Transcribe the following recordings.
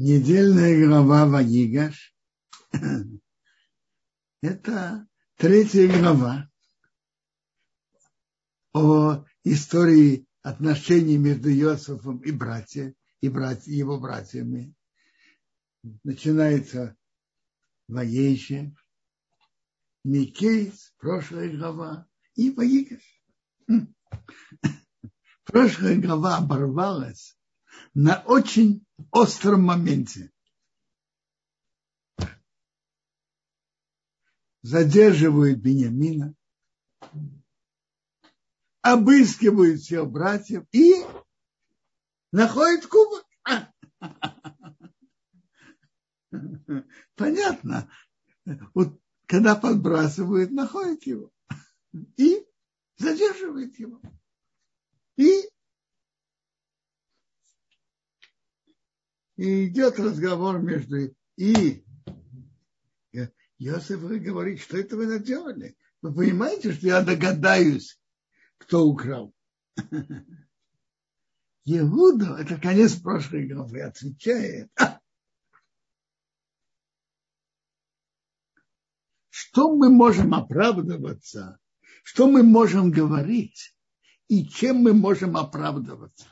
Недельная глава Вагигаш – это третья глава о истории отношений между Иосифом и братья, и братья, его братьями. Начинается Ваейше, Микейс, прошлая глава, и Ваигаш. Прошлая глава оборвалась на очень остром моменте. Задерживают Бениамина, обыскивают всех братьев и находят кубок. Понятно. Вот когда подбрасывают, находят его и задерживают его. И И идет разговор между и Йосиф говорит, что это вы наделали? Вы понимаете, что я догадаюсь, кто украл? Иуда, это конец прошлой главы, отвечает. Что мы можем оправдываться? Что мы можем говорить? И чем мы можем оправдываться?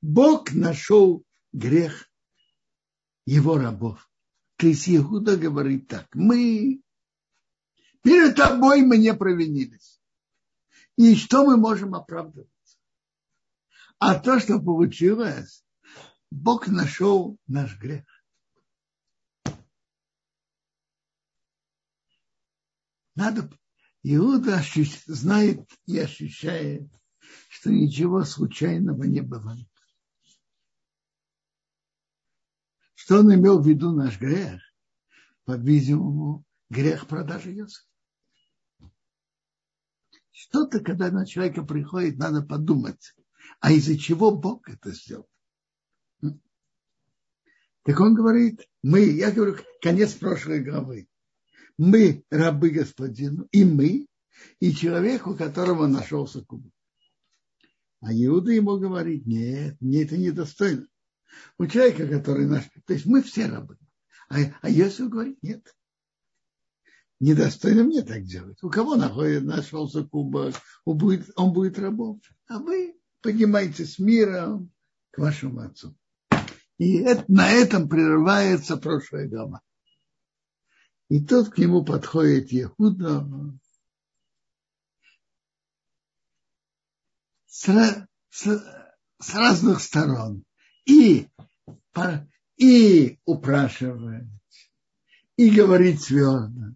Бог нашел грех его рабов. То есть Иуда говорит так, мы перед тобой мы не провинились. И что мы можем оправдываться? А то, что получилось, Бог нашел наш грех. Надо, Иуда знает и ощущает, что ничего случайного не бывает. Что он имел в виду наш грех? По-видимому, грех продажи Йосифа. Что-то, когда на человека приходит, надо подумать, а из-за чего Бог это сделал? Так он говорит, мы, я говорю, конец прошлой главы. Мы рабы господину, и мы, и человек, у которого нашелся кубок. А Иуда ему говорит, нет, мне это недостойно у человека, который наш, то есть мы все рабы. А, а Иосиф говорит, нет. Недостойно мне так делать. У кого находит, нашелся кубок, он будет, он будет рабом. А вы поднимаетесь с миром к вашему отцу. И это, на этом прерывается прошлая глава. И тут к нему подходит Ехуда с, с, с разных сторон и, и упрашивать, и говорить твердо.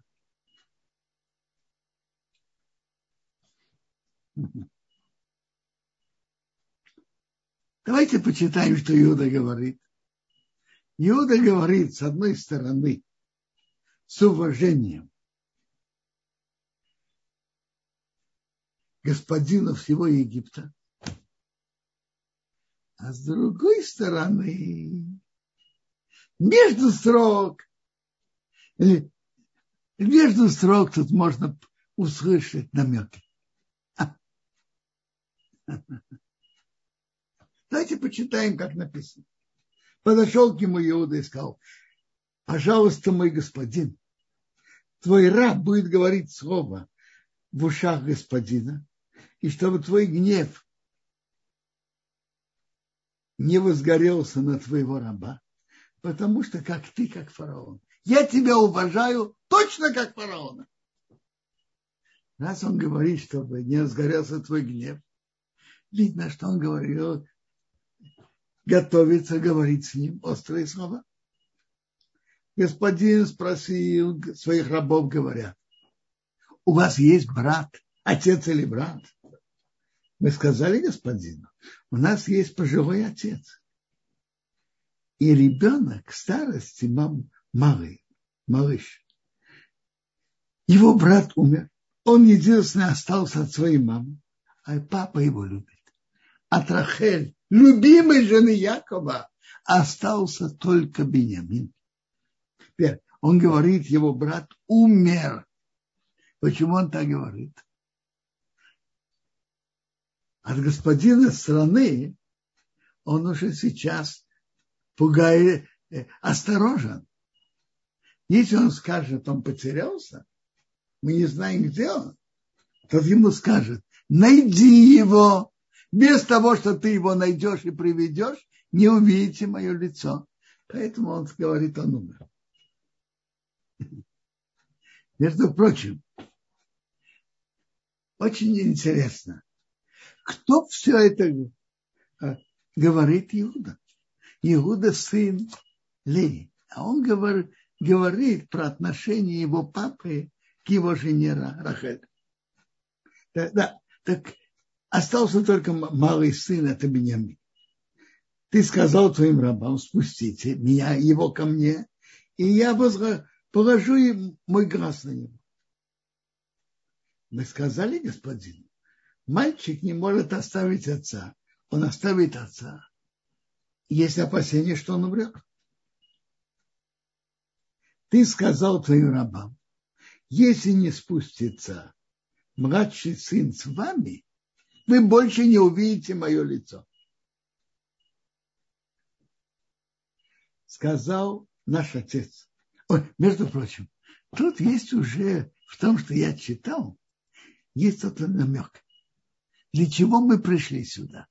Давайте почитаем, что Иуда говорит. Иуда говорит, с одной стороны, с уважением господина всего Египта, а с другой стороны, между строк, между строк тут можно услышать намеки. Давайте почитаем, как написано. Подошел к нему Иуда и сказал, пожалуйста, мой господин, твой раб будет говорить слово в ушах господина, и чтобы твой гнев не возгорелся на твоего раба, потому что как ты, как фараон. Я тебя уважаю точно как фараона. Раз он говорит, чтобы не возгорелся твой гнев, видно, что он говорил, готовится говорить с ним острые слова. Господин спросил своих рабов, говоря, у вас есть брат, отец или брат? Мы сказали господину, у нас есть пожилой отец. И ребенок старости мам, малый, малыш. Его брат умер. Он единственный остался от своей мамы, а папа его любит. От Рахель, любимой жены Якова, остался только Бениамин. Теперь он говорит, его брат умер. Почему он так говорит? От господина страны, он уже сейчас пугает, э, осторожен. Если он скажет, он потерялся, мы не знаем, где он, то ему скажет, найди его, без того, что ты его найдешь и приведешь, не увидите мое лицо. Поэтому он говорит, он умер. Между прочим, очень интересно, кто все это а, говорит Иуда? Иуда сын Леи. А он говорит, говорит про отношение его папы к его жене Рахель. Да, да, так остался только малый сын, это Беньямин. Ты сказал твоим рабам, спустите меня, его ко мне, и я положу им мой глаз на него. Мы сказали господину, мальчик не может оставить отца, он оставит отца. Есть опасение, что он умрет. Ты сказал твоим рабам, если не спустится младший сын с вами, вы больше не увидите мое лицо. Сказал наш отец. Ой, между прочим, тут есть уже в том, что я читал, есть тот намек. Для чего мы пришли сюда?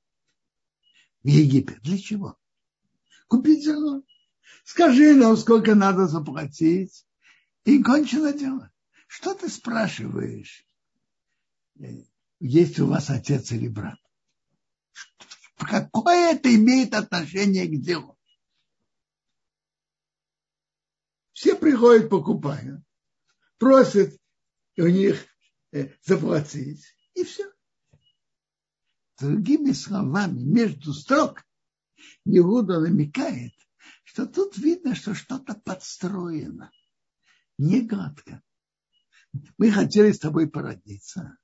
В Египет. Для чего? Купить зерно. Скажи нам, сколько надо заплатить. И кончено дело. Что ты спрашиваешь? Есть у вас отец или брат? Какое это имеет отношение к делу? Все приходят, покупают, просят у них Э, заплатить, и все. Другими словами, между строк Иуда намекает, что тут видно, что что-то подстроено, не гладко. Мы хотели с тобой породниться.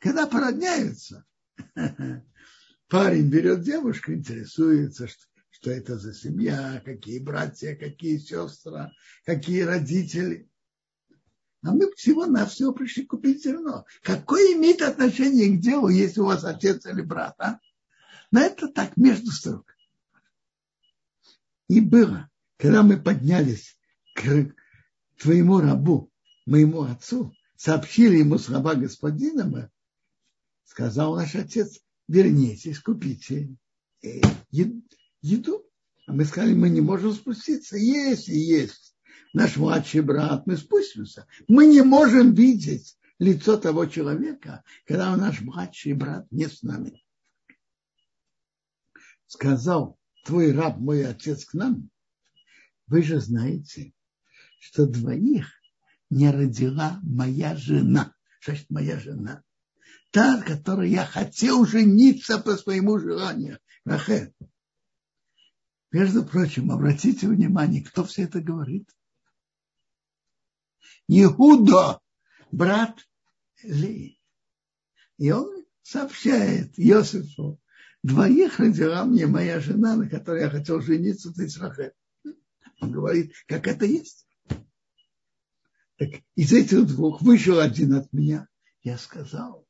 Когда породняются, парень берет девушку, интересуется, что, что это за семья, какие братья, какие сестры, какие родители. А мы всего-навсего пришли купить зерно. Какое имеет отношение к делу, если у вас отец или брат? А? Но это так, между строк. И было, когда мы поднялись к твоему рабу, моему отцу, сообщили ему слова господина, сказал наш отец, вернитесь, купите э, еду. А мы сказали, мы не можем спуститься. Есть и есть наш младший брат, мы спустимся. Мы не можем видеть лицо того человека, когда наш младший брат не с нами. Сказал твой раб, мой отец к нам, вы же знаете, что двоих не родила моя жена. Что значит моя жена? Та, которой я хотел жениться по своему желанию. Рахель. Между прочим, обратите внимание, кто все это говорит. Иуда, брат Ли. И он сообщает Иосифу, двоих родила мне моя жена, на которой я хотел жениться, ты Рахель. Он говорит, как это есть. Так из этих двух вышел один от меня. Я сказал,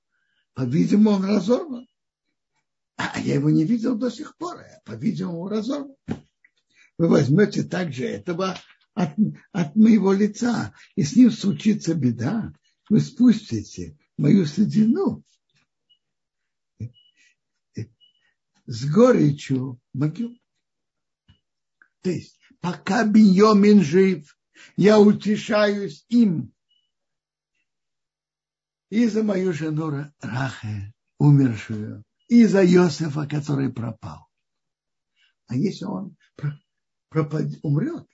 по-видимому, он разорван. А я его не видел до сих пор. А, по-видимому, разорван. Вы возьмете также этого от, от моего лица, и с ним случится беда, вы спустите мою седину с горечью могил. То есть, пока Беньомин жив, я утешаюсь им. И за мою жену Рахе, умершую, и за Иосифа, который пропал. А если он пропад... умрет,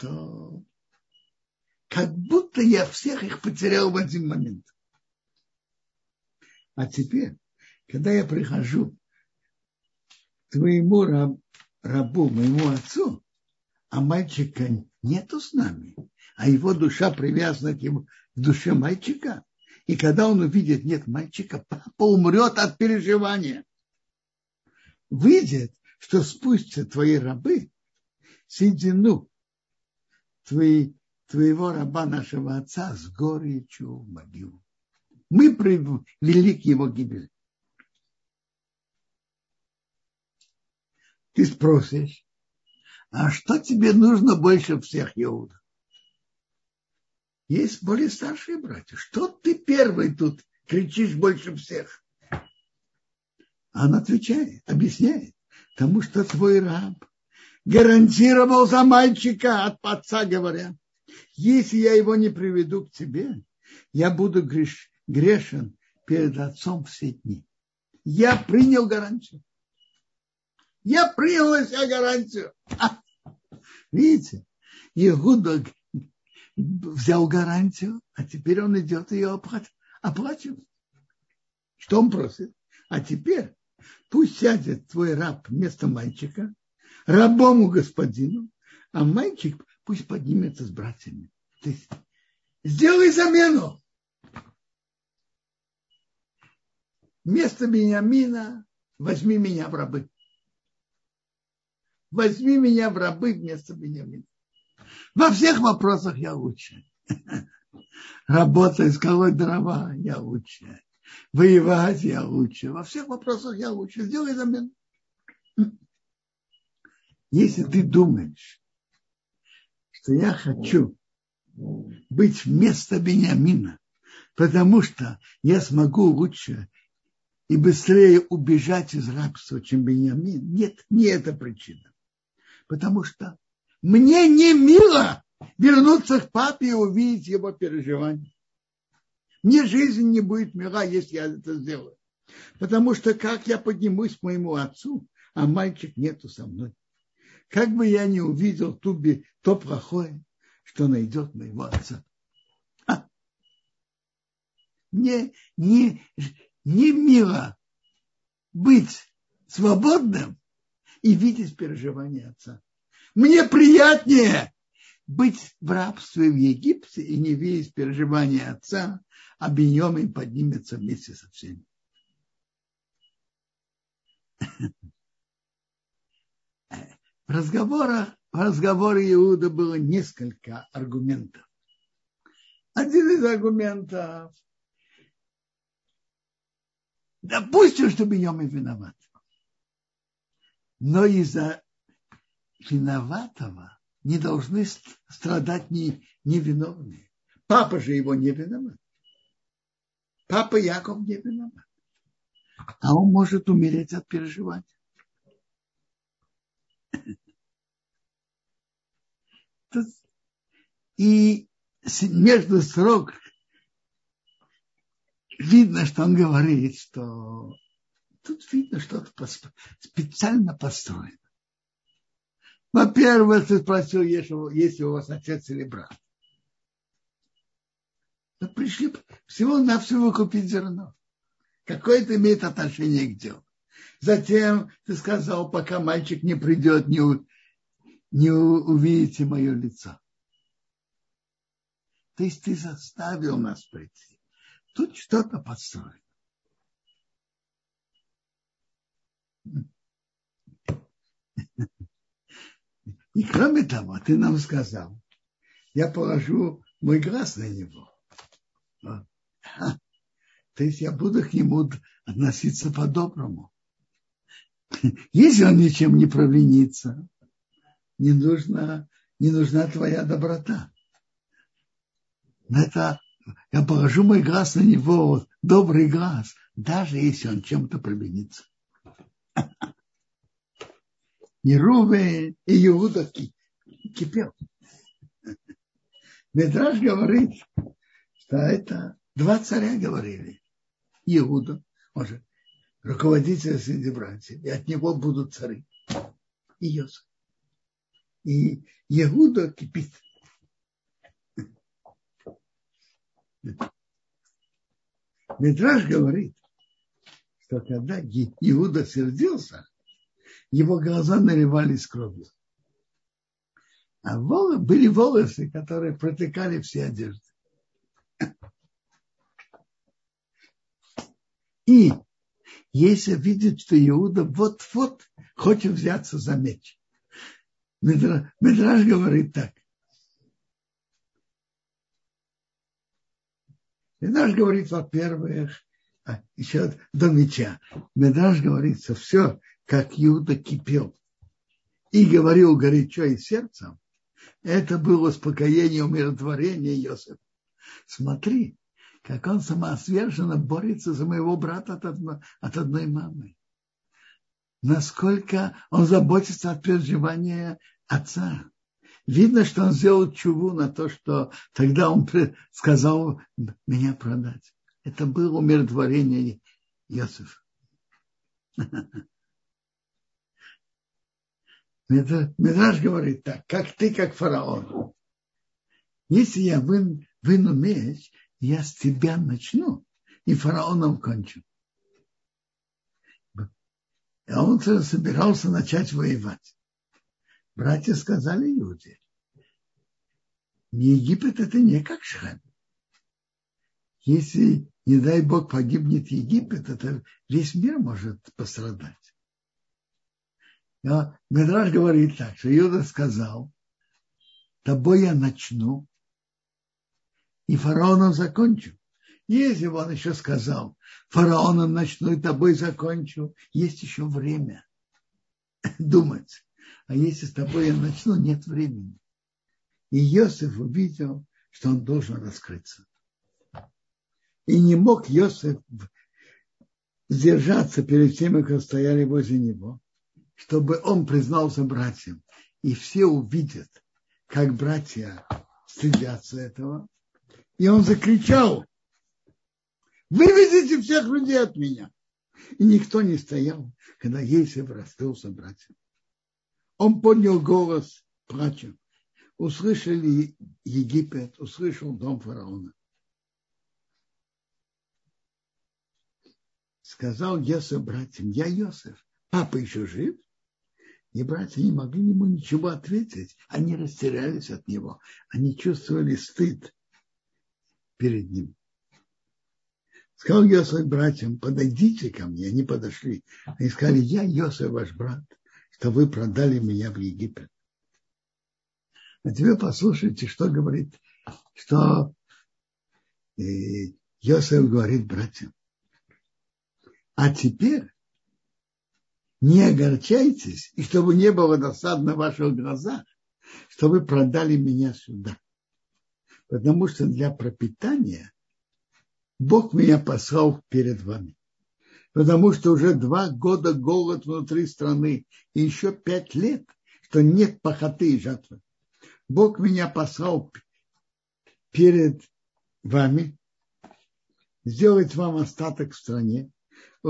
то как будто я всех их потерял в один момент. А теперь, когда я прихожу к твоему раб, рабу, моему отцу, а мальчика нету с нами, а его душа привязана к, его, к душе мальчика, и когда он увидит, нет мальчика, папа умрет от переживания. Выйдет, что спустятся твои рабы седину твои, твоего раба, нашего отца, с горечью в могилу. Мы привели к его гибели. Ты спросишь, а что тебе нужно больше всех, Иуда? Есть более старшие братья. Что ты первый тут кричишь больше всех? Он отвечает, объясняет, потому что твой раб гарантировал за мальчика от отца, говоря, если я его не приведу к тебе, я буду греш, грешен перед отцом все дни. Я принял гарантию. Я принял на себя гарантию. Видите, Иуда взял гарантию, а теперь он идет ее оплачивать. Что он просит? А теперь пусть сядет твой раб вместо мальчика, рабому господину, а мальчик пусть поднимется с братьями. То есть сделай замену. Вместо Бениамина возьми меня в рабы. Возьми меня в рабы вместо Бениамина. Во всех вопросах я лучше. Работать, колоть дрова я лучше. Воевать я лучше. Во всех вопросах я лучше. Сделай замену. Если ты думаешь, что я хочу быть вместо Бениамина, потому что я смогу лучше и быстрее убежать из рабства, чем Бениамин. Нет, не это причина. Потому что мне не мило вернуться к папе и увидеть его переживания. Мне жизнь не будет мила, если я это сделаю. Потому что как я поднимусь к моему отцу, а мальчик нету со мной. Как бы я не увидел ту, то плохое, что найдет моего отца. А. Мне не, не мило быть свободным и видеть переживания отца. Мне приятнее быть в рабстве в Египте и не видеть переживания отца, а Беньомин поднимется вместе со всеми. В разговорах, в разговоре Иуда было несколько аргументов. Один из аргументов Допустим, что Беньямин виноват. Но из-за виноватого не должны страдать не, невиновные. Папа же его не виноват. Папа Яков не виноват. А он может умереть от переживания. И между строк видно, что он говорит, что тут видно, что то специально построено. Во-первых, ты спросил, есть ли у вас отец или брат. Мы пришли всего-навсего купить зерно. Какое это имеет отношение к делу. Затем ты сказал, пока мальчик не придет, не, не увидите мое лицо. То есть ты заставил нас прийти. Тут что-то подстроено. И кроме того, ты нам сказал, я положу мой глаз на него. То есть я буду к нему относиться по-доброму. Если он ничем не провинится, не нужна, не нужна твоя доброта. Это я положу мой глаз на него, добрый глаз, даже если он чем-то провинится. И Руве, и Иуда кипел. Медраж говорит, что это два царя говорили. Иуда, он же руководитель среди братьев, и от него будут цари. И Йосиф. И Иуда кипит. Медраж говорит, что когда Иуда сердился, его глаза наливались кровью. А волосы, были волосы, которые протекали все одежды. И если видит, что Иуда вот-вот хочет взяться за меч. Медраж говорит так. Медраж говорит, во-первых, а, еще до меча. Медраж говорит, что все, как Иуда кипел. и говорил горячо и сердцем, это было успокоение, умиротворение Иосифа. Смотри, как он самоотверженно борется за моего брата от одной, от одной мамы. Насколько он заботится от переживания отца. Видно, что он сделал чуву на то, что тогда он сказал меня продать. Это было умиротворение Иосифа. Медраж говорит так, как ты, как фараон. Если я вын, выну меч, я с тебя начну и фараоном кончу. А он собирался начать воевать. Братья сказали Иуде, Египет это не как Шхем. Если, не дай Бог, погибнет Египет, это весь мир может пострадать. Но Медраж говорит так, что Иуда сказал, тобой я начну, и фараоном закончу. Если бы он еще сказал, фараоном и тобой закончу, есть еще время думать. А если с тобой я начну, нет времени. И Иосиф увидел, что он должен раскрыться. И не мог Иосиф сдержаться перед теми, кто стояли возле него, чтобы он признался братьям. И все увидят, как братья стыдятся этого. И он закричал, выведите всех людей от меня. И никто не стоял, когда Ейсев расстался братьям. Он поднял голос, плача. Услышали Египет, услышал дом фараона. Сказал Йосеф братьям, я Йосеф, папа еще жив? И братья не могли ему ничего ответить. Они растерялись от него. Они чувствовали стыд перед ним. Сказал Йосеф братьям, подойдите ко мне. Они подошли. Они сказали, я Йосеф, ваш брат что вы продали меня в Египет. А теперь послушайте, что говорит, что Йосеф говорит братьям. А теперь не огорчайтесь, и чтобы не было досадно в ваших глазах, что вы продали меня сюда. Потому что для пропитания Бог меня послал перед вами потому что уже два года голод внутри страны и еще пять лет, что нет похоты и жатвы. Бог меня послал перед вами сделать вам остаток в стране,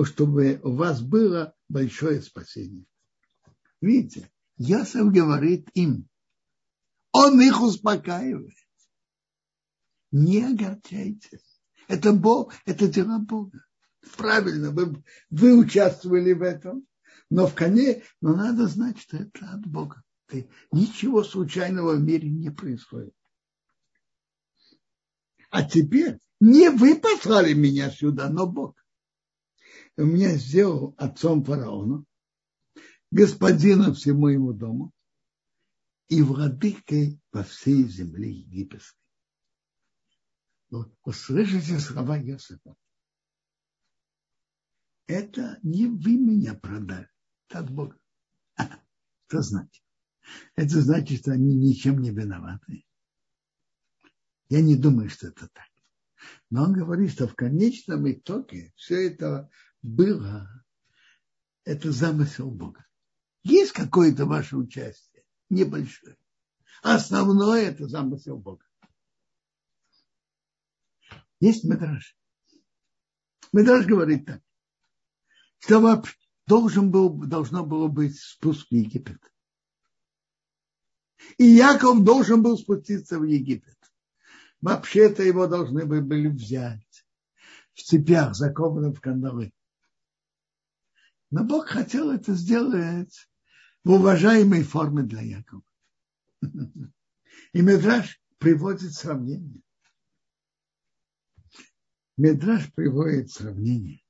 чтобы у вас было большое спасение. Видите, Ясов говорит им, он их успокаивает. Не огорчайтесь. Это Бог, это дела Бога правильно, вы, вы участвовали в этом, но в коне, но надо знать, что это от Бога. Ничего случайного в мире не происходит. А теперь не вы послали меня сюда, но Бог. Меня сделал отцом фараона, господином всему ему дому и владыкой по всей земле египетской. Услышите слова Иосифа это не вы меня продали, это от Бога. Что значит? Это значит, что они ничем не виноваты. Я не думаю, что это так. Но он говорит, что в конечном итоге все это было, это замысел Бога. Есть какое-то ваше участие, небольшое. Основное это замысел Бога. Есть Медраж. Медраж говорит так что должен был, должно было быть спуск в Египет. И Яков должен был спуститься в Египет. Вообще-то его должны были взять в цепях, закованных в кандалы. Но Бог хотел это сделать в уважаемой форме для Якова. И Медраж приводит сравнение. Медраж приводит сравнение.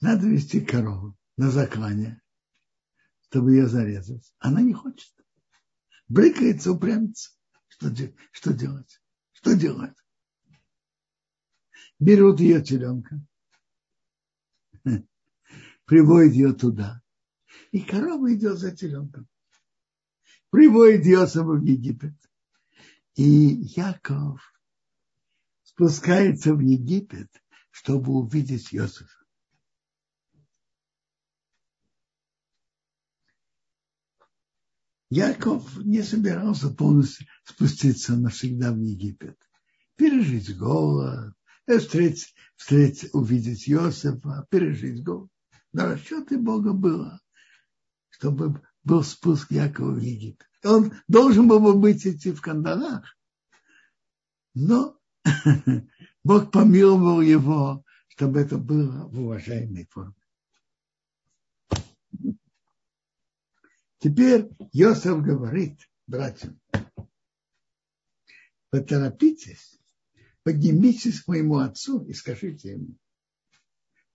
Надо вести корову на заклание, чтобы ее зарезать. Она не хочет. Брыкается, упрямится. Что, что делать? Что делать? Берут ее теленка, приводят ее туда, И корова идет за теленком. Приводит Иосифа в Египет. И Яков спускается в Египет, чтобы увидеть Иосифа. Яков не собирался полностью спуститься навсегда в Египет. Пережить голод, встретить, встретить, увидеть Иосифа, пережить голод. На расчеты Бога было, чтобы был спуск Якова в Египет. Он должен был бы быть идти в кандалах, но Бог помиловал его, чтобы это было в уважаемой форме. Теперь Йосиф говорит братьям, поторопитесь, поднимитесь к моему отцу и скажите ему,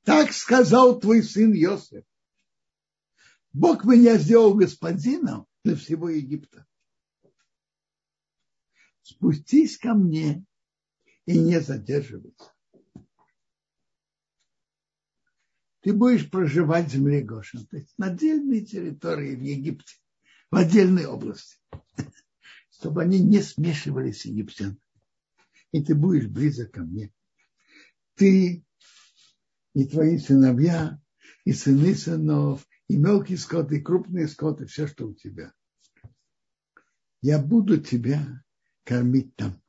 так сказал твой сын Йосиф. Бог меня сделал господином для всего Египта. Спустись ко мне и не задерживайся. ты будешь проживать в земле Гошин, то есть на отдельной территории в Египте, в отдельной области, чтобы они не смешивались с египтянами. И ты будешь близок ко мне. Ты и твои сыновья, и сыны сынов, и мелкий скот, и крупный скот, и все, что у тебя. Я буду тебя кормить там.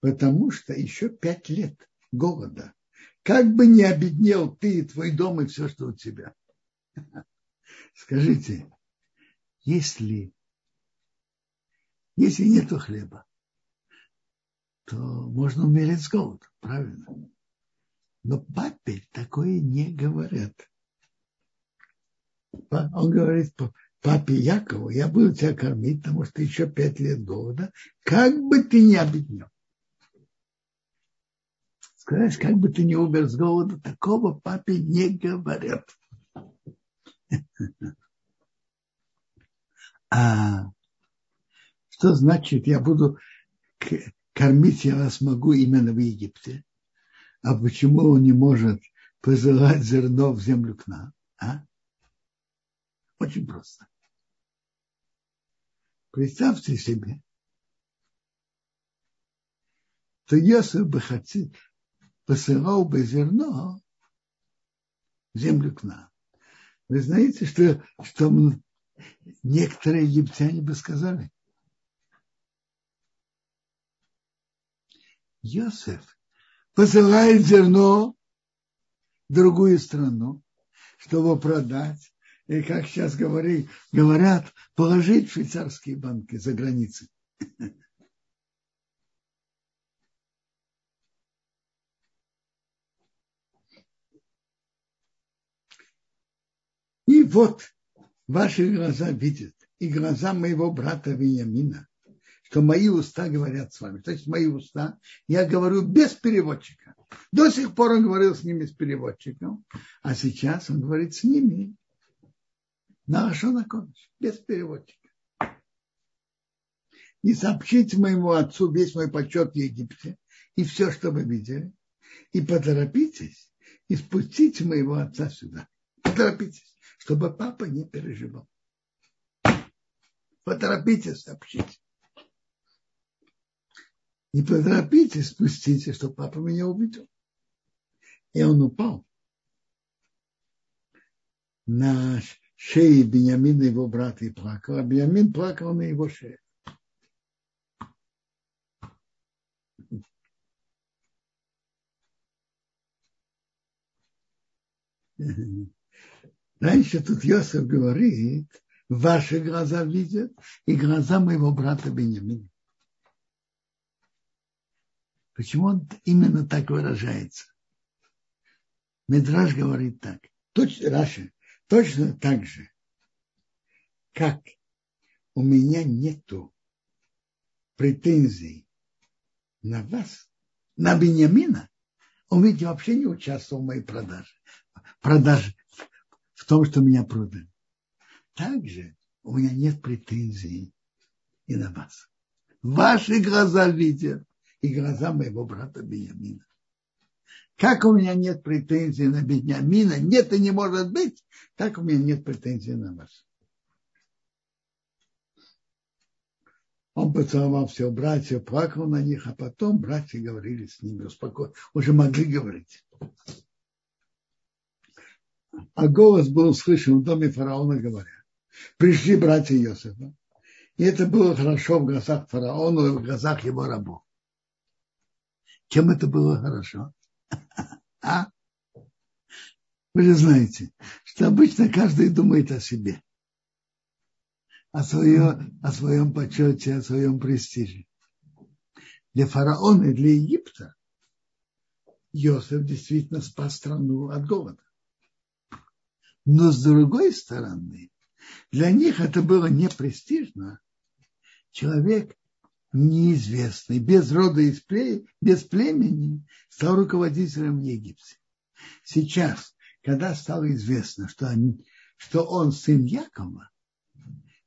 Потому что еще пять лет голода как бы не обеднел ты и твой дом и все, что у тебя. Скажите, если, если нету хлеба, то можно умереть с голоду, правильно? Но папе такое не говорят. Он говорит папе Якову, я буду тебя кормить, потому что еще пять лет голода, как бы ты не обеднел сказать, как бы ты не умер с голода, такого папе не говорят. А что значит, я буду кормить, я вас могу именно в Египте? А почему он не может посылать зерно в землю к нам? А? Очень просто. Представьте себе, то если бы хотел, посылал бы зерно в землю к нам. Вы знаете, что, что некоторые египтяне бы сказали? Йосеф посылает зерно в другую страну, чтобы продать, и, как сейчас говори, говорят, положить в швейцарские банки за границей. вот ваши глаза видят, и глаза моего брата Вениамина, что мои уста говорят с вами. То есть мои уста, я говорю без переводчика. До сих пор он говорил с ними с переводчиком, а сейчас он говорит с ними на Ашона без переводчика. И сообщите моему отцу весь мой почет в Египте и все, что вы видели. И поторопитесь и спустите моего отца сюда. Поторопитесь чтобы папа не переживал. Поторопитесь сообщить. Не поторопитесь спустите, чтобы папа меня увидел. И он упал на шее Бениамина его брата и плакал, а Бениамин плакал на его шее. Mm-hmm. Раньше тут Йосиф говорит, ваши глаза видят и глаза моего брата Бениамина. Почему он именно так выражается? Медраж говорит так. Точно, Раша, точно так же, как у меня нету претензий на вас, на Бениамина, он ведь вообще не участвовал в моей продаже. В том, что меня продали. Также у меня нет претензий и на вас. Ваши глаза видят и глаза моего брата Бениамина. Как у меня нет претензий на Беньямина, нет и не может быть, так у меня нет претензий на вас. Он поцеловал всех братьев, плакал на них, а потом братья говорили с ними успокоенно, уже могли говорить. А голос был слышен в доме фараона, говоря, пришли братья Иосифа. И это было хорошо в глазах фараона и в глазах его рабов. Чем это было хорошо? А? Вы же знаете, что обычно каждый думает о себе, о, свое, о своем почете, о своем престиже. Для фараона и для Египта Йосеф действительно спас страну от голода. Но с другой стороны, для них это было не престижно. Человек неизвестный, без рода и без племени, стал руководителем в Египте. Сейчас, когда стало известно, что, они, что он сын Якова,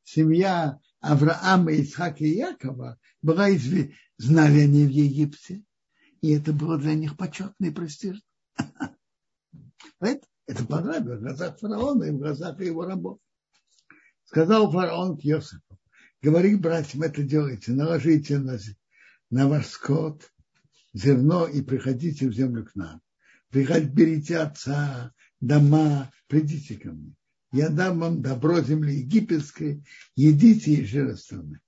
семья Авраама, Исхака и Якова была известна, знали они в Египте, и это было для них почетно и престижно. это понравилось в глазах фараона и в глазах его рабов. Сказал фараон к Йосифу, говори братьям, это делайте, наложите на, на ваш скот зерно и приходите в землю к нам. Приходите, берите отца, дома, придите ко мне. Я дам вам добро земли египетской, едите и жира страны.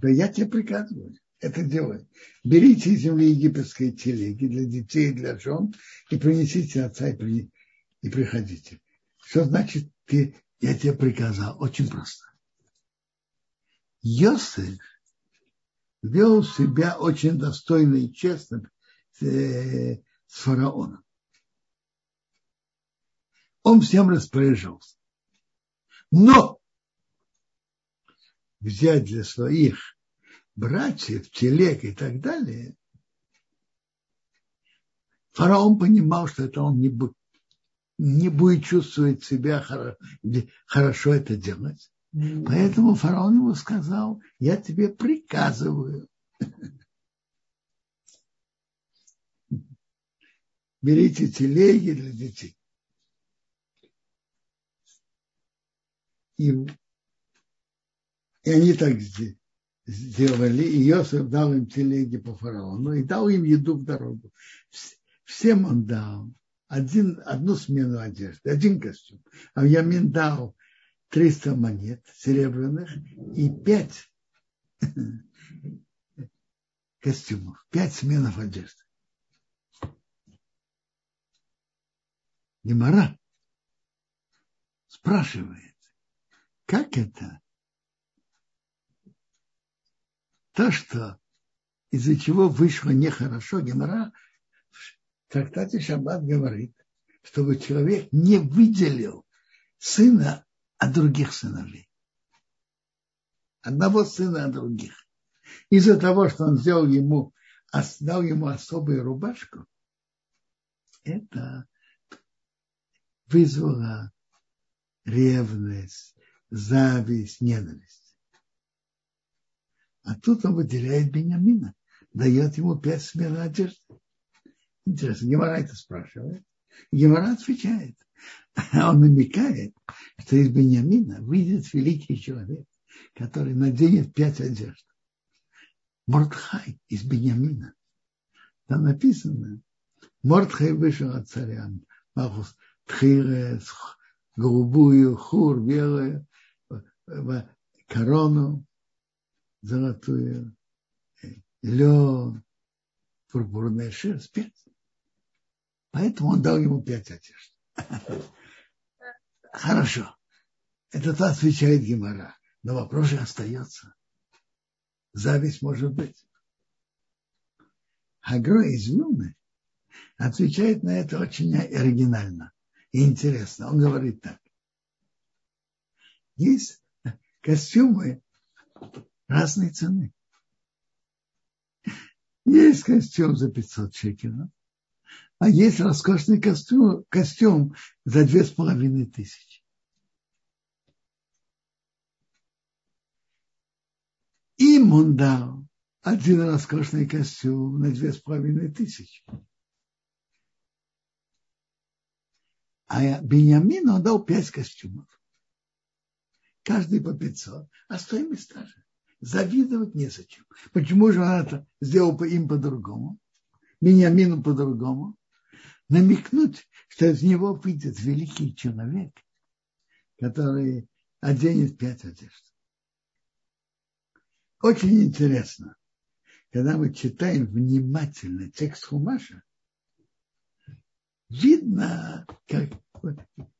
Да я тебе приказываю это делать. Берите из земли египетской телеги для детей для жен и принесите отца и, при, и приходите. Что значит ты, я тебе приказал? Очень просто. Йосиф вел себя очень достойно и честно э, с фараоном. Он всем распоряжался. Но взять для своих братьев, телег и так далее, фараон понимал, что это он не будет, не будет чувствовать себя хорошо, хорошо это делать. Поэтому фараон ему сказал, я тебе приказываю. Берите телеги для детей. И, и они так сделали, и Иосиф дал им телеги по фараону и дал им еду в дорогу. Всем он дал один, одну смену одежды, один костюм. А Ямин дал 300 монет серебряных и 5 костюмов, 5 сменов одежды. Гемора спрашивает, как это? То, что из-за чего вышло нехорошо, Гемора в трактате Шаббат говорит, чтобы человек не выделил сына от других сыновей. Одного сына от других. Из-за того, что он сделал ему, дал ему особую рубашку, это вызвало ревность, зависть, ненависть. А тут он выделяет Бениамина, дает ему пять смен одежды. Интересно, Гемора это спрашивает. Гемора отвечает. Он намекает, что из Бениамина выйдет великий человек, который наденет пять одежд. Мордхай из Бениамина. Там написано, Мордхай вышел от царя, Махус Тхирес, голубую, хур, белую, корону золотую, лен, пурпурная шерсть, пять. Поэтому он дал ему пять одежд. Хорошо. Это то отвечает Гемора. Но вопрос же остается. Зависть может быть. Агро из Люны отвечает на это очень оригинально и интересно. Он говорит так. Есть костюмы разные цены. Есть костюм за 500 шекелов, а есть роскошный костюм, костюм за 2500. Им он дал один роскошный костюм на 2500. А Бениамину он дал пять костюмов. Каждый по 500. А стоимость та же. Завидовать незачем. Почему же он это сделал им по-другому? Беньямину по-другому? Намекнуть, что из него выйдет великий человек, который оденет пять одежд. Очень интересно, когда мы читаем внимательно текст Хумаша, видно, как,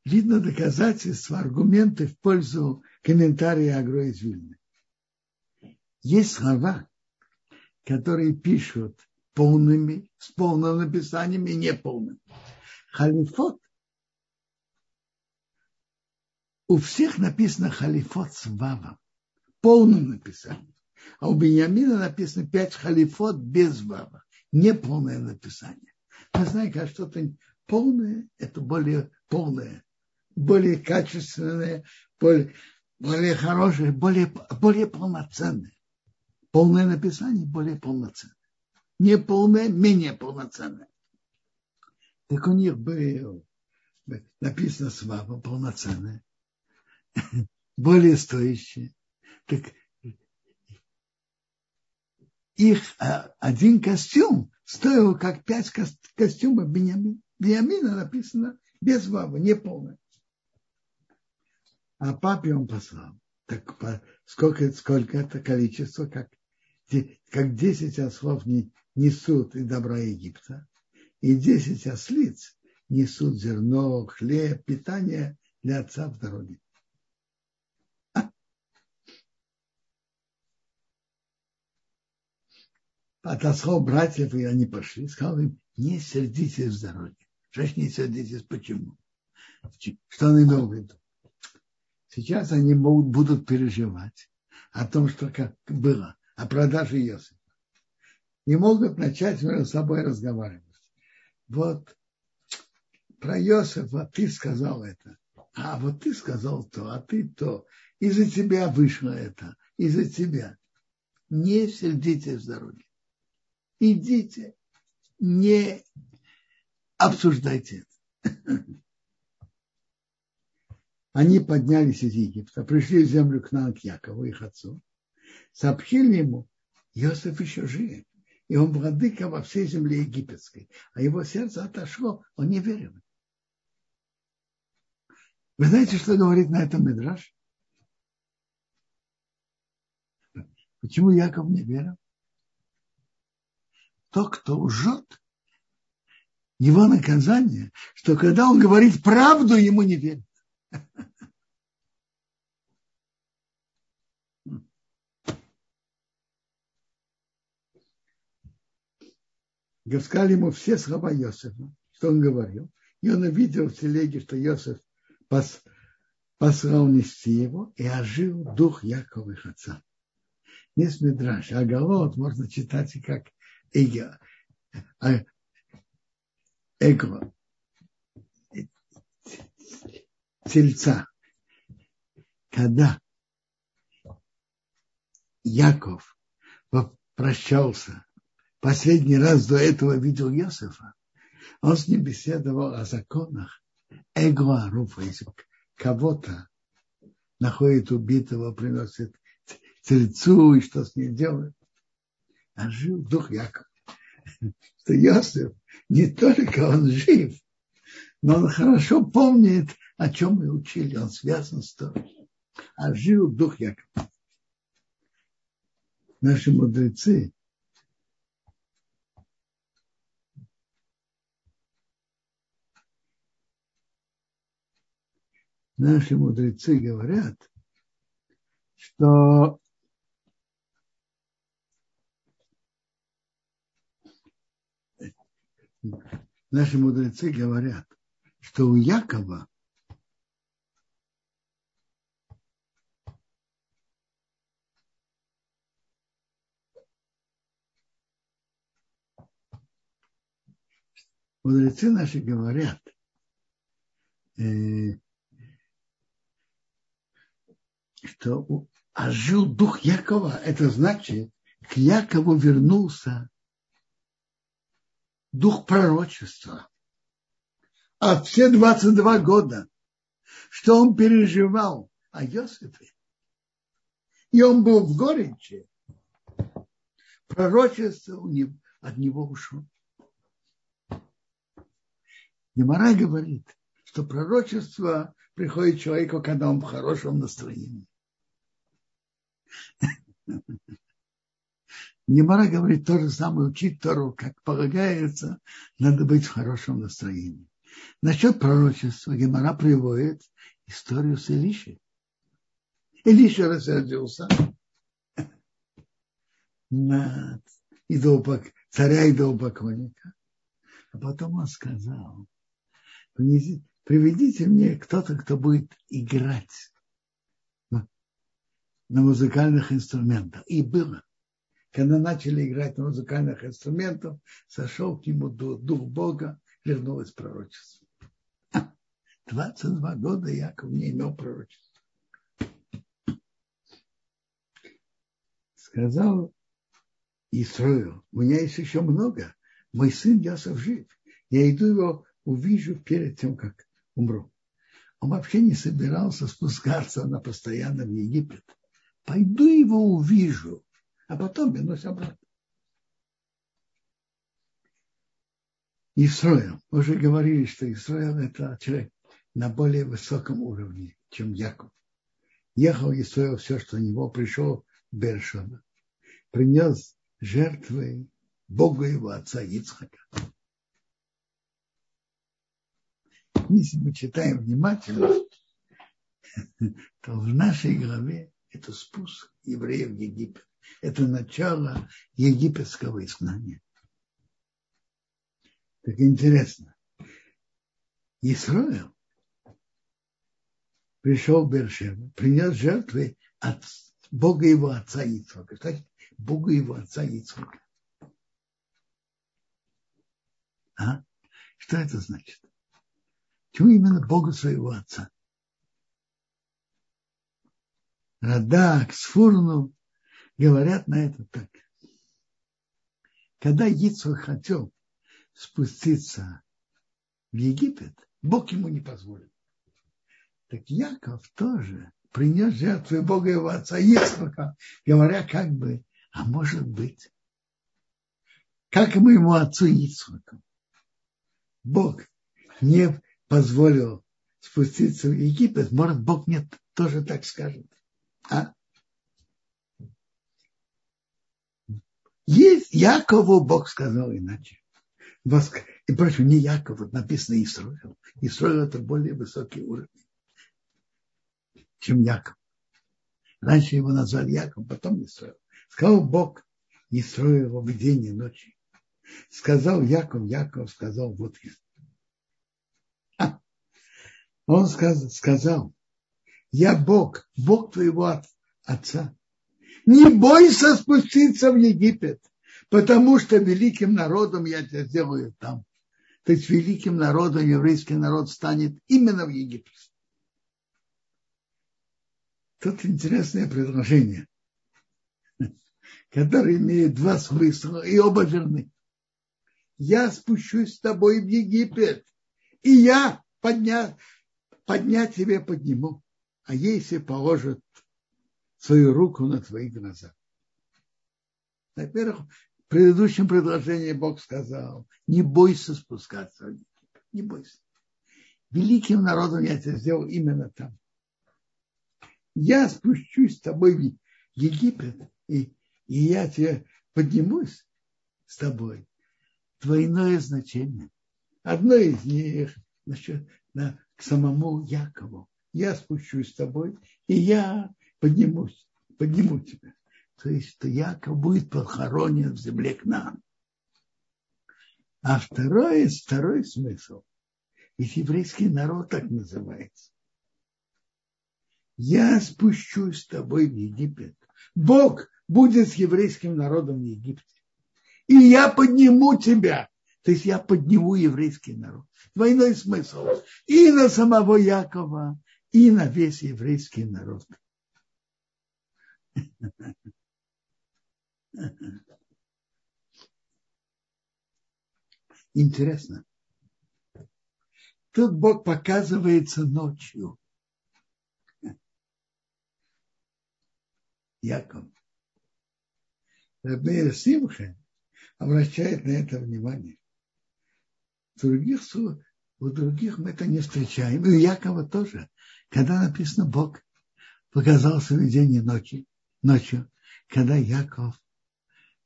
видно доказательства, аргументы в пользу комментария Агро из Вильны. Есть слова, которые пишут полными, с полным написанием и неполным. Халифот. У всех написано халифот с вавом, полным написанием. А у Беньямина написано пять халифот без вава, неполное написание. Мы знаем, как что-то полное, это более полное, более качественное, более, более хорошее, более, более полноценное. Полное написание более полноценное. Не полное, менее полноценное. Так у них было написано слава полноценное, более стоящее. Так их а, один костюм стоил как пять костюмов Бениамина. Бениамина написано без вавы, не полное. А папе он послал. Так сколько, сколько это количество, как, как 10 ослов не, несут и добра Египта, и 10 ослиц несут зерно, хлеб, питание для отца в дороге. отослал братьев, и они пошли, сказал им, не сердитесь в дороге. Что не сердитесь, почему? Что он имел в виду? Сейчас они могут, будут переживать о том, что как было, о продаже Иосифа. Не могут начать между собой разговаривать. Вот про Иосифа ты сказал это, а вот ты сказал то, а ты то. Из-за тебя вышло это, из-за тебя. Не сердитесь в дороге идите, не обсуждайте это. Они поднялись из Египта, пришли в землю к нам, к Якову, их отцу, сообщили ему, Иосиф еще жив, и он владыка во всей земле египетской, а его сердце отошло, он не верил. Вы знаете, что говорит на этом Медраж? Почему Яков не верил? тот, кто лжет, его наказание, что когда он говорит правду, ему не верят. Сказали ему все слова Иосифа, что он говорил. И он увидел в телеге, что Иосиф пос, послал нести его, и ожил дух Яковых отца. Не смедраж, а голод можно читать и как эго, эго тельца, когда Яков прощался, последний раз до этого видел Иосифа, он с ним беседовал о законах эго Аруфа, если кого-то находит убитого, приносит тельцу и что с ним делает а жил дух Якова. Что Иосиф не только он жив, но он хорошо помнит, о чем мы учили, он связан с тобой. А жил дух Якова. Наши мудрецы наши мудрецы говорят, что наши мудрецы говорят, что у Якова мудрецы наши говорят, э, что ожил дух Якова, это значит, к Якову вернулся дух пророчества. А все 22 года, что он переживал о Йосифе, и он был в горечи, пророчество у него, от него ушло. Немара говорит, что пророчество приходит человеку, когда он в хорошем настроении. Немара говорит то же самое, учить Тору, как полагается, надо быть в хорошем настроении. Насчет пророчества Гемара приводит историю с Илишей. Илиша рассердился на идолпок, царя идолпоклонника. А потом он сказал, приведите мне кто-то, кто будет играть музыкальных инструментах. И было. Когда начали играть на музыкальных инструментах, сошел к нему дух Бога, вернулось пророчество. 22 года Яков не имел пророчества. Сказал Исраил, у меня есть еще много. Мой сын Ясов жив. Я иду его увижу перед тем, как умру. Он вообще не собирался спускаться на постоянно в Египет. Пойду его увижу а потом вернусь обратно. Исроил. Мы уже говорили, что Исроил это человек на более высоком уровне, чем Яков. Ехал Исроил все, что у него пришел Бершона. Принес жертвы Богу его отца Ицхака. Если мы читаем внимательно, то в нашей главе это спуск евреев в Египет это начало египетского изгнания. Так интересно. Исраил пришел в Бершева, принес жертвы от Бога его отца Ицхака. Кстати, Бога его отца Ицхака. А? Что это значит? Чего именно Бога своего отца? Радак, Сфурну, говорят на это так. Когда Ицхак хотел спуститься в Египет, Бог ему не позволил. Так Яков тоже принес жертву Бога его отца Ицхака, говоря как бы, а может быть, как моему отцу Ицхаку. Бог не позволил спуститься в Египет, может, Бог мне тоже так скажет. А? Есть Якову Бог сказал иначе. И прошу, не Яков, вот написано Исраил. Исраил это более высокий уровень, чем Яков. Раньше его назвали Яков, потом Исраил. Сказал Бог Исраилу в день и ночи. Сказал Яков, Яков сказал, вот я. А, он сказал, сказал, я Бог, Бог твоего отца не бойся спуститься в Египет, потому что великим народом я тебя сделаю там. То есть великим народом еврейский народ станет именно в Египте. Тут интересное предложение, которое имеет два смысла, и оба верны. Я спущусь с тобой в Египет, и я подня, поднять тебе подниму. А если положат свою руку на твои глаза. Во-первых, в предыдущем предложении Бог сказал, не бойся спускаться, не бойся. Великим народом я тебя сделал именно там. Я спущусь с тобой в Египет, и, и я тебе поднимусь с тобой. Двойное значение. Одно из них насчет, на, к самому Якову. Я спущусь с тобой, и я поднимусь, подниму тебя. То есть, что Яков будет похоронен в земле к нам. А второй, второй смысл, ведь еврейский народ так называется. Я спущусь с тобой в Египет. Бог будет с еврейским народом в Египте. И я подниму тебя. То есть я подниму еврейский народ. Двойной смысл. И на самого Якова, и на весь еврейский народ. Интересно. Тут Бог показывается ночью. Яков. Рабея Симха обращает на это внимание. В других, у других мы это не встречаем. И у Якова тоже. Когда написано Бог показался в видении ночи, ночью, когда Яков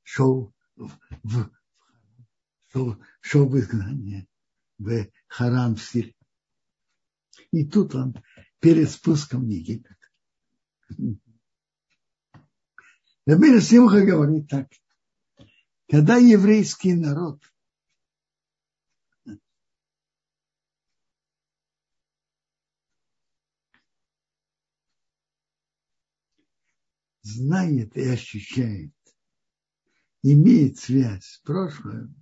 шел в, в, шел, шел в изгнание в Харам Сир. И тут он перед спуском в Египет. Рабин Симха говорит так. Когда еврейский народ знает и ощущает, имеет связь с прошлым,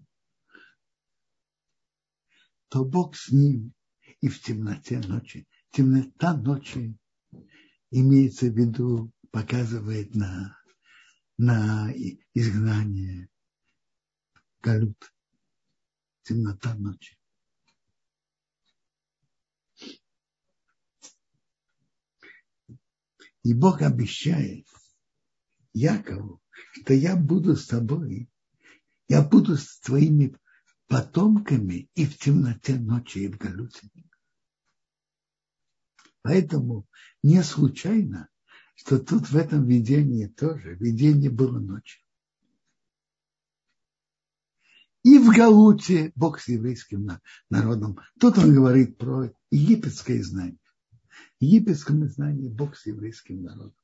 то Бог с ним и в темноте ночи. Темнота ночи имеется в виду, показывает на, на изгнание, галют, темнота ночи. И Бог обещает Якову, что я буду с тобой, я буду с твоими потомками и в темноте ночи, и в галуте. Поэтому не случайно, что тут в этом видении тоже, видение было ночью. И в Галуте Бог с еврейским народом. Тут он говорит про египетское знание. В египетском знании Бог с еврейским народом.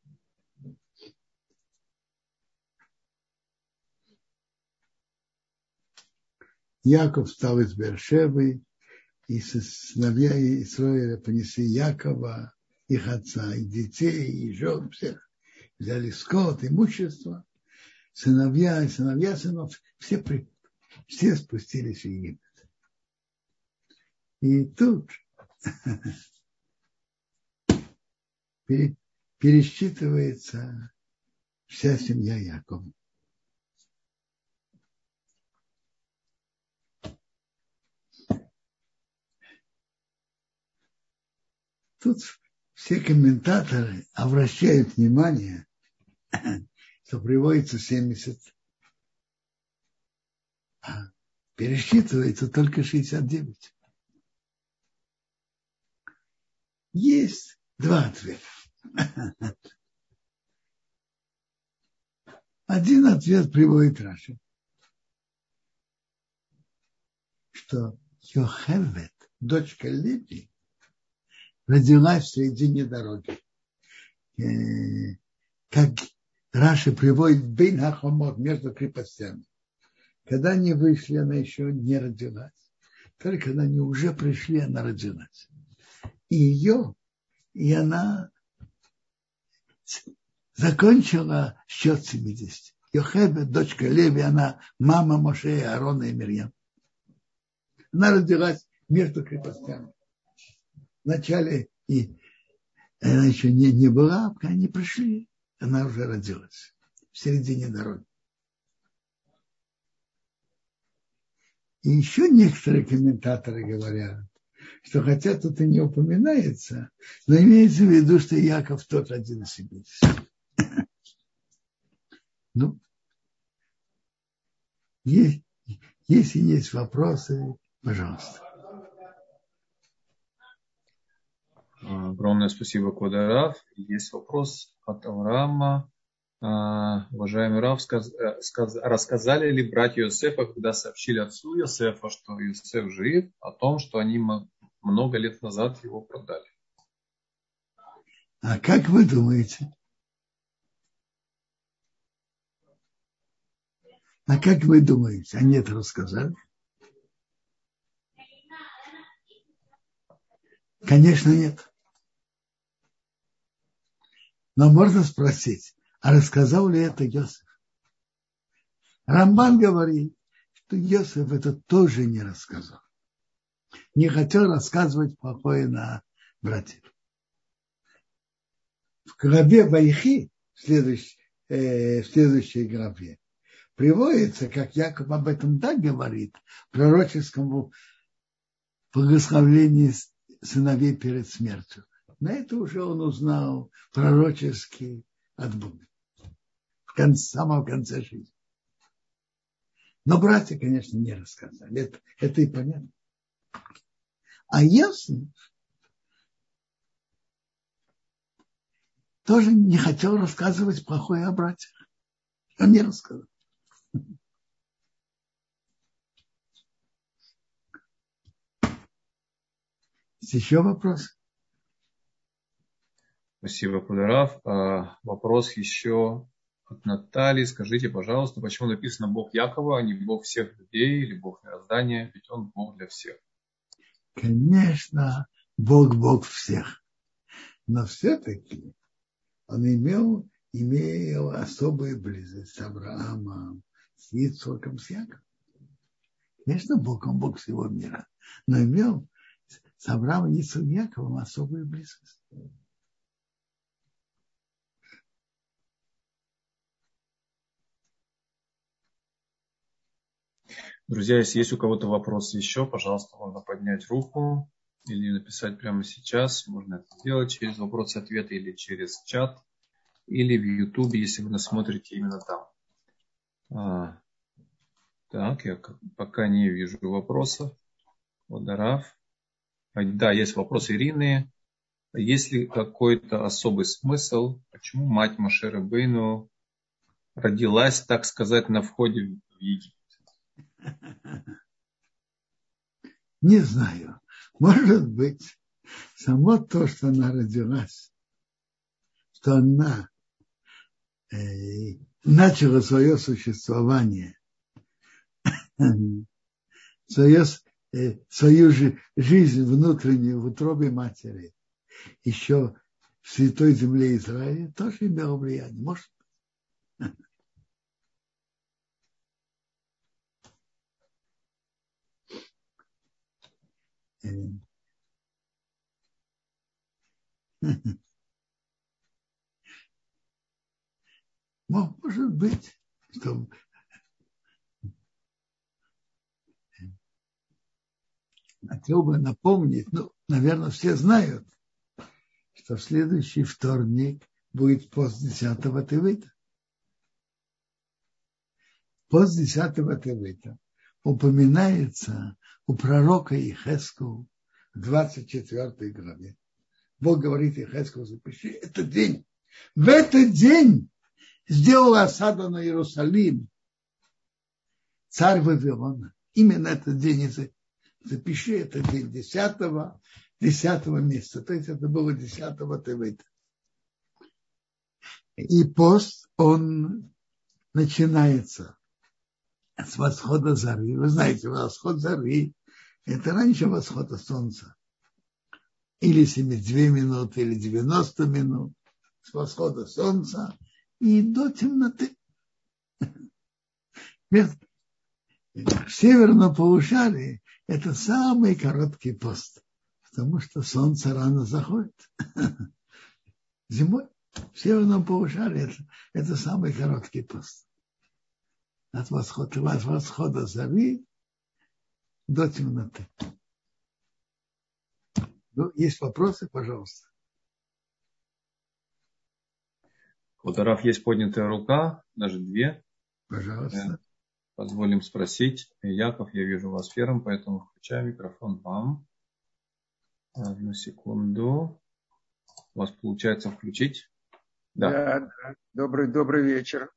Яков встал из Бершевы, и сыновья Исраиля понесли Якова, их отца, и детей, и жен всех. Взяли скот, имущество, сыновья и сыновья сынов, все, при, все спустились в Египет. И тут пересчитывается вся семья Якова. Тут все комментаторы обращают внимание, что приводится 70, а пересчитывается только 69. Есть два ответа. Один ответ приводит Раши, что Йохевет, дочка Леви, родилась в середине дороги. Э, как Раши приводит Бейн Хахомот между крепостями. Когда они вышли, она еще не родилась. Только когда они уже пришли, она родилась. И ее, и она закончила счет 70. Йохебе, дочка Леви, она мама Моше, Аарона и Мирьям. Она родилась между крепостями вначале и она еще не, не была, пока они пришли, она уже родилась в середине дороги. И еще некоторые комментаторы говорят, что хотя тут и не упоминается, но имеется в виду, что Яков тот один из 70. Ну, есть, если есть вопросы, пожалуйста. Огромное спасибо, Квадарав. Есть вопрос от Авраама. А, уважаемый сказ, э, сказ, рассказали ли братья Иосифа, когда сообщили отцу Иосифа, что Иосиф жив, о том, что они много лет назад его продали? А как вы думаете? А как вы думаете? Они это рассказали? Конечно, нет. Но можно спросить, а рассказал ли это Йосиф? Рамбан говорит, что Йосиф это тоже не рассказал. Не хотел рассказывать плохое на братьев. В главе Вайхи, в следующей, э, в следующей главе, приводится, как Яков об этом так говорит, в пророческом сыновей перед смертью. На это уже он узнал пророческий от Бога. В конце, самом конце жизни. Но братья, конечно, не рассказали. Это, это и понятно. А Иосиф тоже не хотел рассказывать плохое о братьях. Он не рассказал. Есть еще вопрос? Спасибо, Кударав. А, вопрос еще от Натальи. Скажите, пожалуйста, почему написано Бог Якова, а не Бог всех людей или Бог мироздания? Ведь Он Бог для всех. Конечно, Бог Бог всех. Но все-таки он имел, имел особую близость с Авраамом, с Ицхоком, с Яковом. Конечно, Бог, он Бог всего мира, но имел с Авраамом, и Яковом особую близость. Друзья, если есть у кого-то вопрос еще, пожалуйста, можно поднять руку или написать прямо сейчас. Можно это сделать через вопросы-ответы или через чат, или в YouTube, если вы нас смотрите именно там. А, так, я пока не вижу вопросов. Водорав. А, да, есть вопрос Ирины. Есть ли какой-то особый смысл, почему мать Машера Бейну родилась, так сказать, на входе в Египет? Не знаю. Может быть, само то, что она родилась, что она э, начала свое существование, свое, э, свою же жизнь внутреннюю в утробе матери, еще в святой земле Израиля, тоже имело влияние. Может Может быть, что хотел бы напомнить, ну, наверное, все знают, что в следующий вторник будет пост 10 Тевыта. Пост 10 Тевыта упоминается у пророка Ихеску в 24 главе. Бог говорит Ихеску, запиши этот день. В этот день сделал осаду на Иерусалим царь Вавилона. Именно этот день, запиши этот день 10 10 месяца. То есть это было 10 Тевыта. И пост, он начинается с восхода зары. Вы знаете, восход зары – это раньше восхода солнца. Или 72 минуты, или 90 минут с восхода солнца и до темноты. В северном полушарии это самый короткий пост, потому что солнце рано заходит. Зимой в северном полушарии это, это самый короткий пост от восхода, от восхода зари до темноты. Ну, есть вопросы, пожалуйста. Вот, Раф, есть поднятая рука, даже две. Пожалуйста. Позволим спросить. Яков, я вижу вас первым, поэтому включаю микрофон вам. Одну секунду. У вас получается включить? Да, да. да. Добрый, добрый вечер.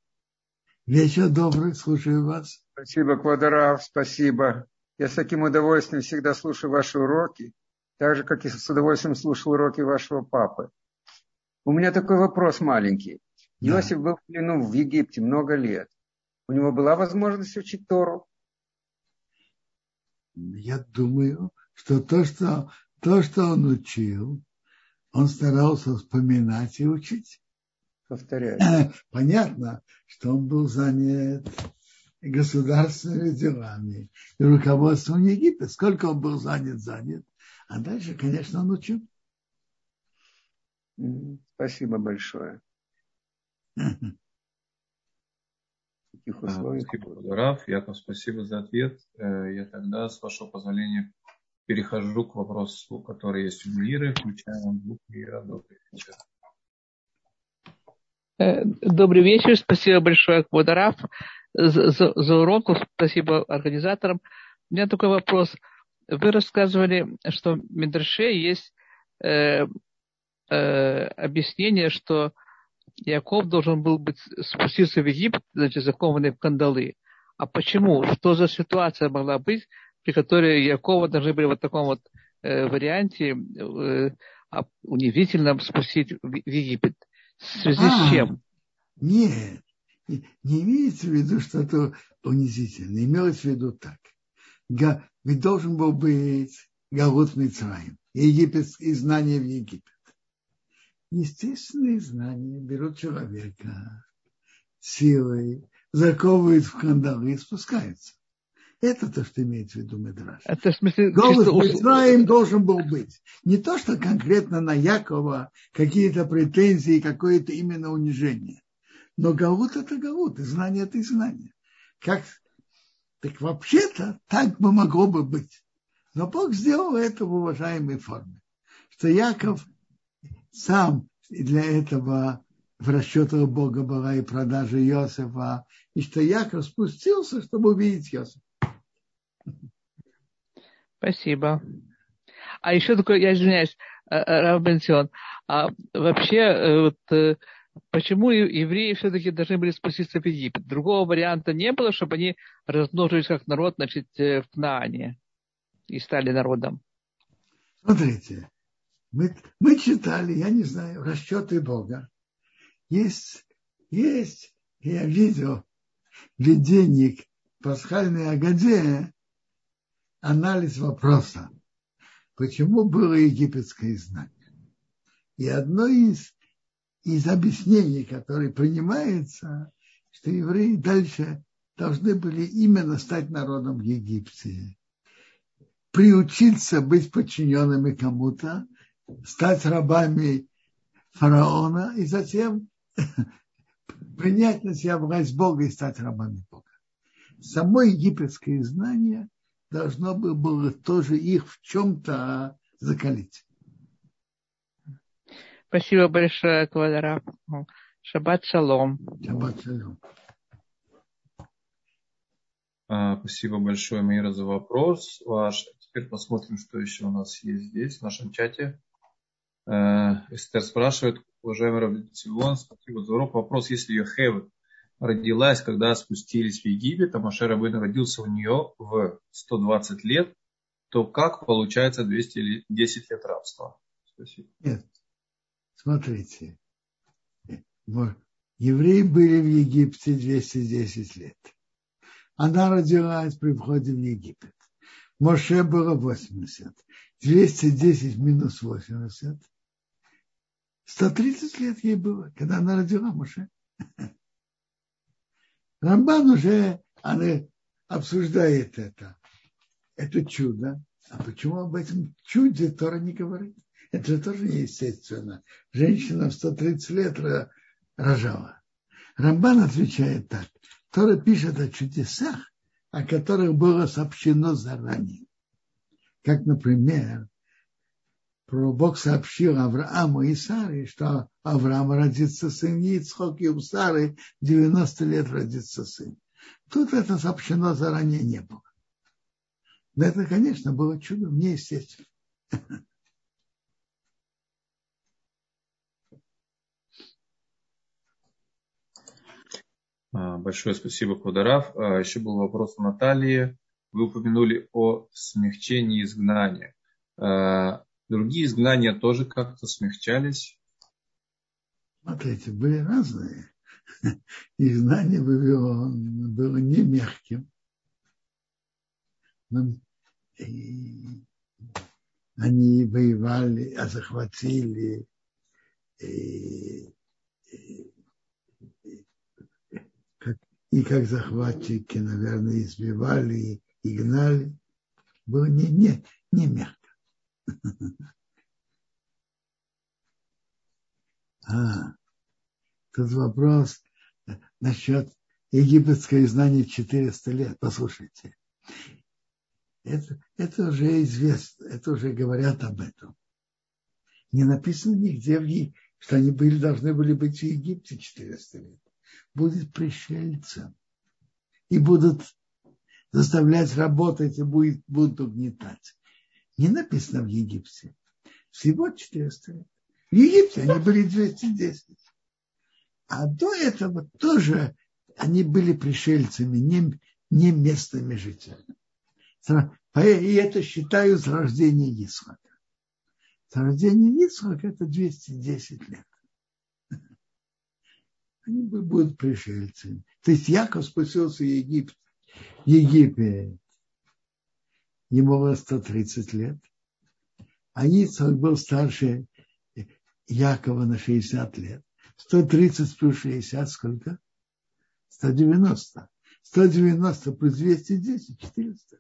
Вечер добрый, слушаю вас. Спасибо, Квадорав, спасибо. Я с таким удовольствием всегда слушаю ваши уроки, так же, как и с удовольствием слушал уроки вашего папы. У меня такой вопрос маленький. Да. Иосиф был в плену в Египте много лет. У него была возможность учить Тору? Я думаю, что то, что, то, что он учил, он старался вспоминать и учить повторять. Понятно, что он был занят государственными делами и руководством Египта. Сколько он был занят, занят. А дальше, конечно, он учил. Спасибо большое. Таких условий. Спасибо, Раф. Яков, спасибо за ответ. Э, я тогда, с вашего позволения, перехожу к вопросу, который есть у Миры, включаем звук Мира. Добрый вечер. Э, добрый вечер, спасибо большое, Квадараф, за, за, за урок, спасибо организаторам. У меня такой вопрос. Вы рассказывали, что в Медрше есть э, э, объяснение, что Яков должен был быть спуститься в Египет, значит, закованный в кандалы. А почему? Что за ситуация могла быть, при которой Якова должны были в вот таком вот э, варианте э, унизительном спустить в, в Египет? В связи а, с чем? Нет, не имеется в виду что-то унизительное. Имелось в виду так. Ведь должен был быть Галут Мицраим, египетские знания в Египет. Естественные знания берут человека силой, заковывают в кандалы и спускаются. Это то, что имеется в виду Медраж. Это в смысле... Голос чисто... должен был быть. Не то, что конкретно на Якова какие-то претензии, какое-то именно унижение. Но Гаут это Гаут, и знание это и знание. Как... Так вообще-то так бы могло бы быть. Но Бог сделал это в уважаемой форме. Что Яков сам для этого в расчетах Бога была и продажа Иосифа, и что Яков спустился, чтобы увидеть Иосифа. Спасибо. А еще такое, я извиняюсь, э, э, Рав Бенсион, а вообще э, вот, почему евреи все-таки должны были спуститься в Египет? Другого варианта не было, чтобы они размножились как народ значит, в Кнаане и стали народом? Смотрите, мы, мы читали, я не знаю, расчеты Бога. Есть, есть, я видел виденник пасхальной Агаде, анализ вопроса, почему было египетское знание. И одно из, из объяснений, которое принимается, что евреи дальше должны были именно стать народом Египте, приучиться быть подчиненными кому-то, стать рабами фараона и затем принять на себя власть Бога и стать рабами Бога. Само египетское знание должно было тоже их в чем-то закалить. Спасибо большое, Квадрат. Шаббат шалом. Шаббат шалом. А, спасибо большое, Мира, за вопрос ваш. Теперь посмотрим, что еще у нас есть здесь, в нашем чате. Э, Эстер спрашивает, уважаемый Равлитивон, спасибо за урок. Вопрос, если Йохев родилась, когда спустились в Египет, а Маше Рабын родился у нее в 120 лет, то как получается 210 лет рабства? Спасибо. Нет, смотрите. Евреи были в Египте 210 лет. Она родилась при входе в Египет. Моше было 80. 210 минус 80. 130 лет ей было, когда она родила Моше. Рамбан уже она обсуждает это, это чудо. А почему об этом чуде Тора не говорит? Это же тоже неестественно. Женщина в 130 лет рожала. Рамбан отвечает так. Тора пишет о чудесах, о которых было сообщено заранее. Как, например, Бог сообщил Аврааму и Саре, что Авраам родится сын, Ицхок и у Сары 90 лет родится сын. Тут это сообщено заранее не было. Но это, конечно, было чудом неестественно. Большое спасибо, Квадарав. А, еще был вопрос у Натальи. Вы упомянули о смягчении изгнания. А, Другие изгнания тоже как-то смягчались. Смотрите, были разные. Изгнание Вавилона было не мягким. Они воевали, а захватили и, и, и как захватчики, наверное, избивали и гнали. Было не, не, не мягко. А, тут вопрос насчет египетского знания 400 лет. Послушайте. Это, это уже известно, это уже говорят об этом. Не написано нигде, в, что они были, должны были быть в Египте 400 лет. Будет пришельцем. И будут заставлять работать и будет, будут угнетать. Не написано в Египте. Всего 400 лет. В Египте они были 210. А до этого тоже они были пришельцами, не, не местными жителями. И это считают с рождения Исхака. С рождения Исхака это 210 лет. Они будут пришельцами. То есть Яков спустился в Египет. Египет. Ему было 130 лет. А Ицхак был старше Якова на 60 лет. 130 плюс 60 сколько? 190. 190 плюс 210, 400.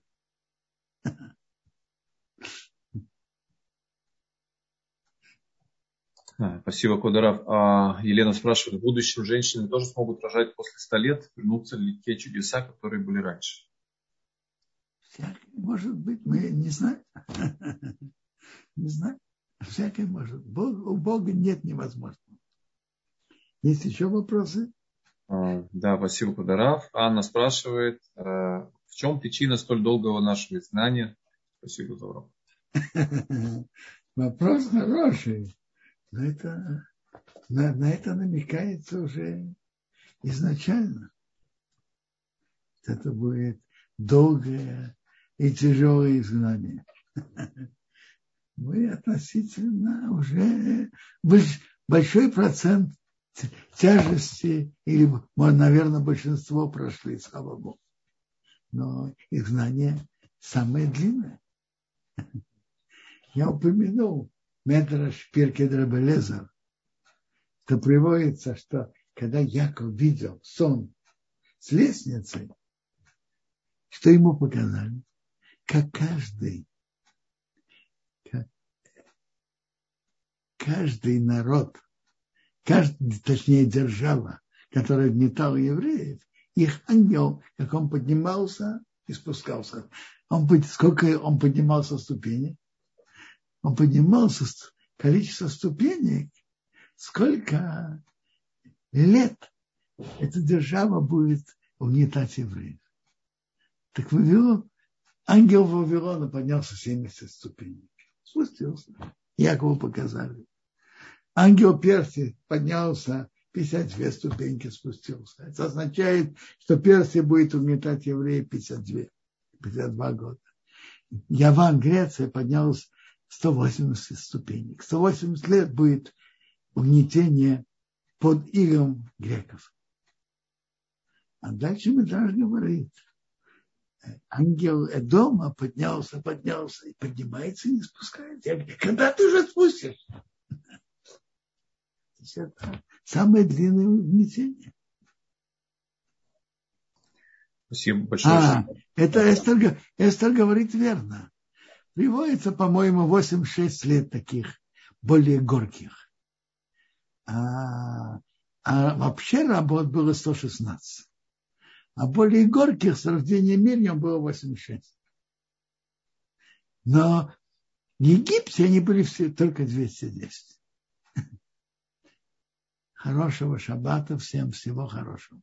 Спасибо, Кодарав. А Елена спрашивает, в будущем женщины тоже смогут рожать после 100 лет? Вернутся ли те чудеса, которые были раньше? Может быть, мы не знаем. Не знаю. Всякое может. Бог, у Бога нет невозможного. Есть еще вопросы? А, да, спасибо, Кударав. Анна спрашивает, э, в чем причина столь долгого нашего изгнания? Спасибо за урок. Вопрос хороший. Но это, на, на это намекается уже изначально. Это будет долгое и тяжелое изгнание. Мы относительно уже большой процент тяжести, или, наверное, большинство прошли, слава Богу. Но их знание самое длинное. Я упомянул Медраш Пирке Драбелезер, то приводится, что когда Яков видел сон с лестницей, что ему показали, как каждый, как каждый народ – каждый, точнее держава, которая гнетала евреев, их ангел, как он поднимался и спускался. Он, сколько он поднимался ступеней? Он поднимался, количество ступенек, сколько лет эта держава будет угнетать евреев. Так Вавилон, ангел Вавилона поднялся 70 ступеней. Спустился. Якову показали. Ангел Персии поднялся, 52 ступеньки спустился. Это означает, что Персия будет угнетать евреев 52, 52 года. Яван, Греция, поднялась 180 ступенек. 180 лет будет угнетение под игом греков. А дальше мы даже говорит, ангел дома поднялся, поднялся и поднимается и не спускается. Я говорю, когда ты уже спустишь? это самое длинное угнетение. Спасибо большое. А, это Эстер, Эстер говорит верно. Приводится, по-моему, 8-6 лет таких более горьких. А, а вообще работ было 116. А более горьких с рождения Мирьям было 86. Но в Египте они были все только 210 хорошего шаббата, всем всего хорошего.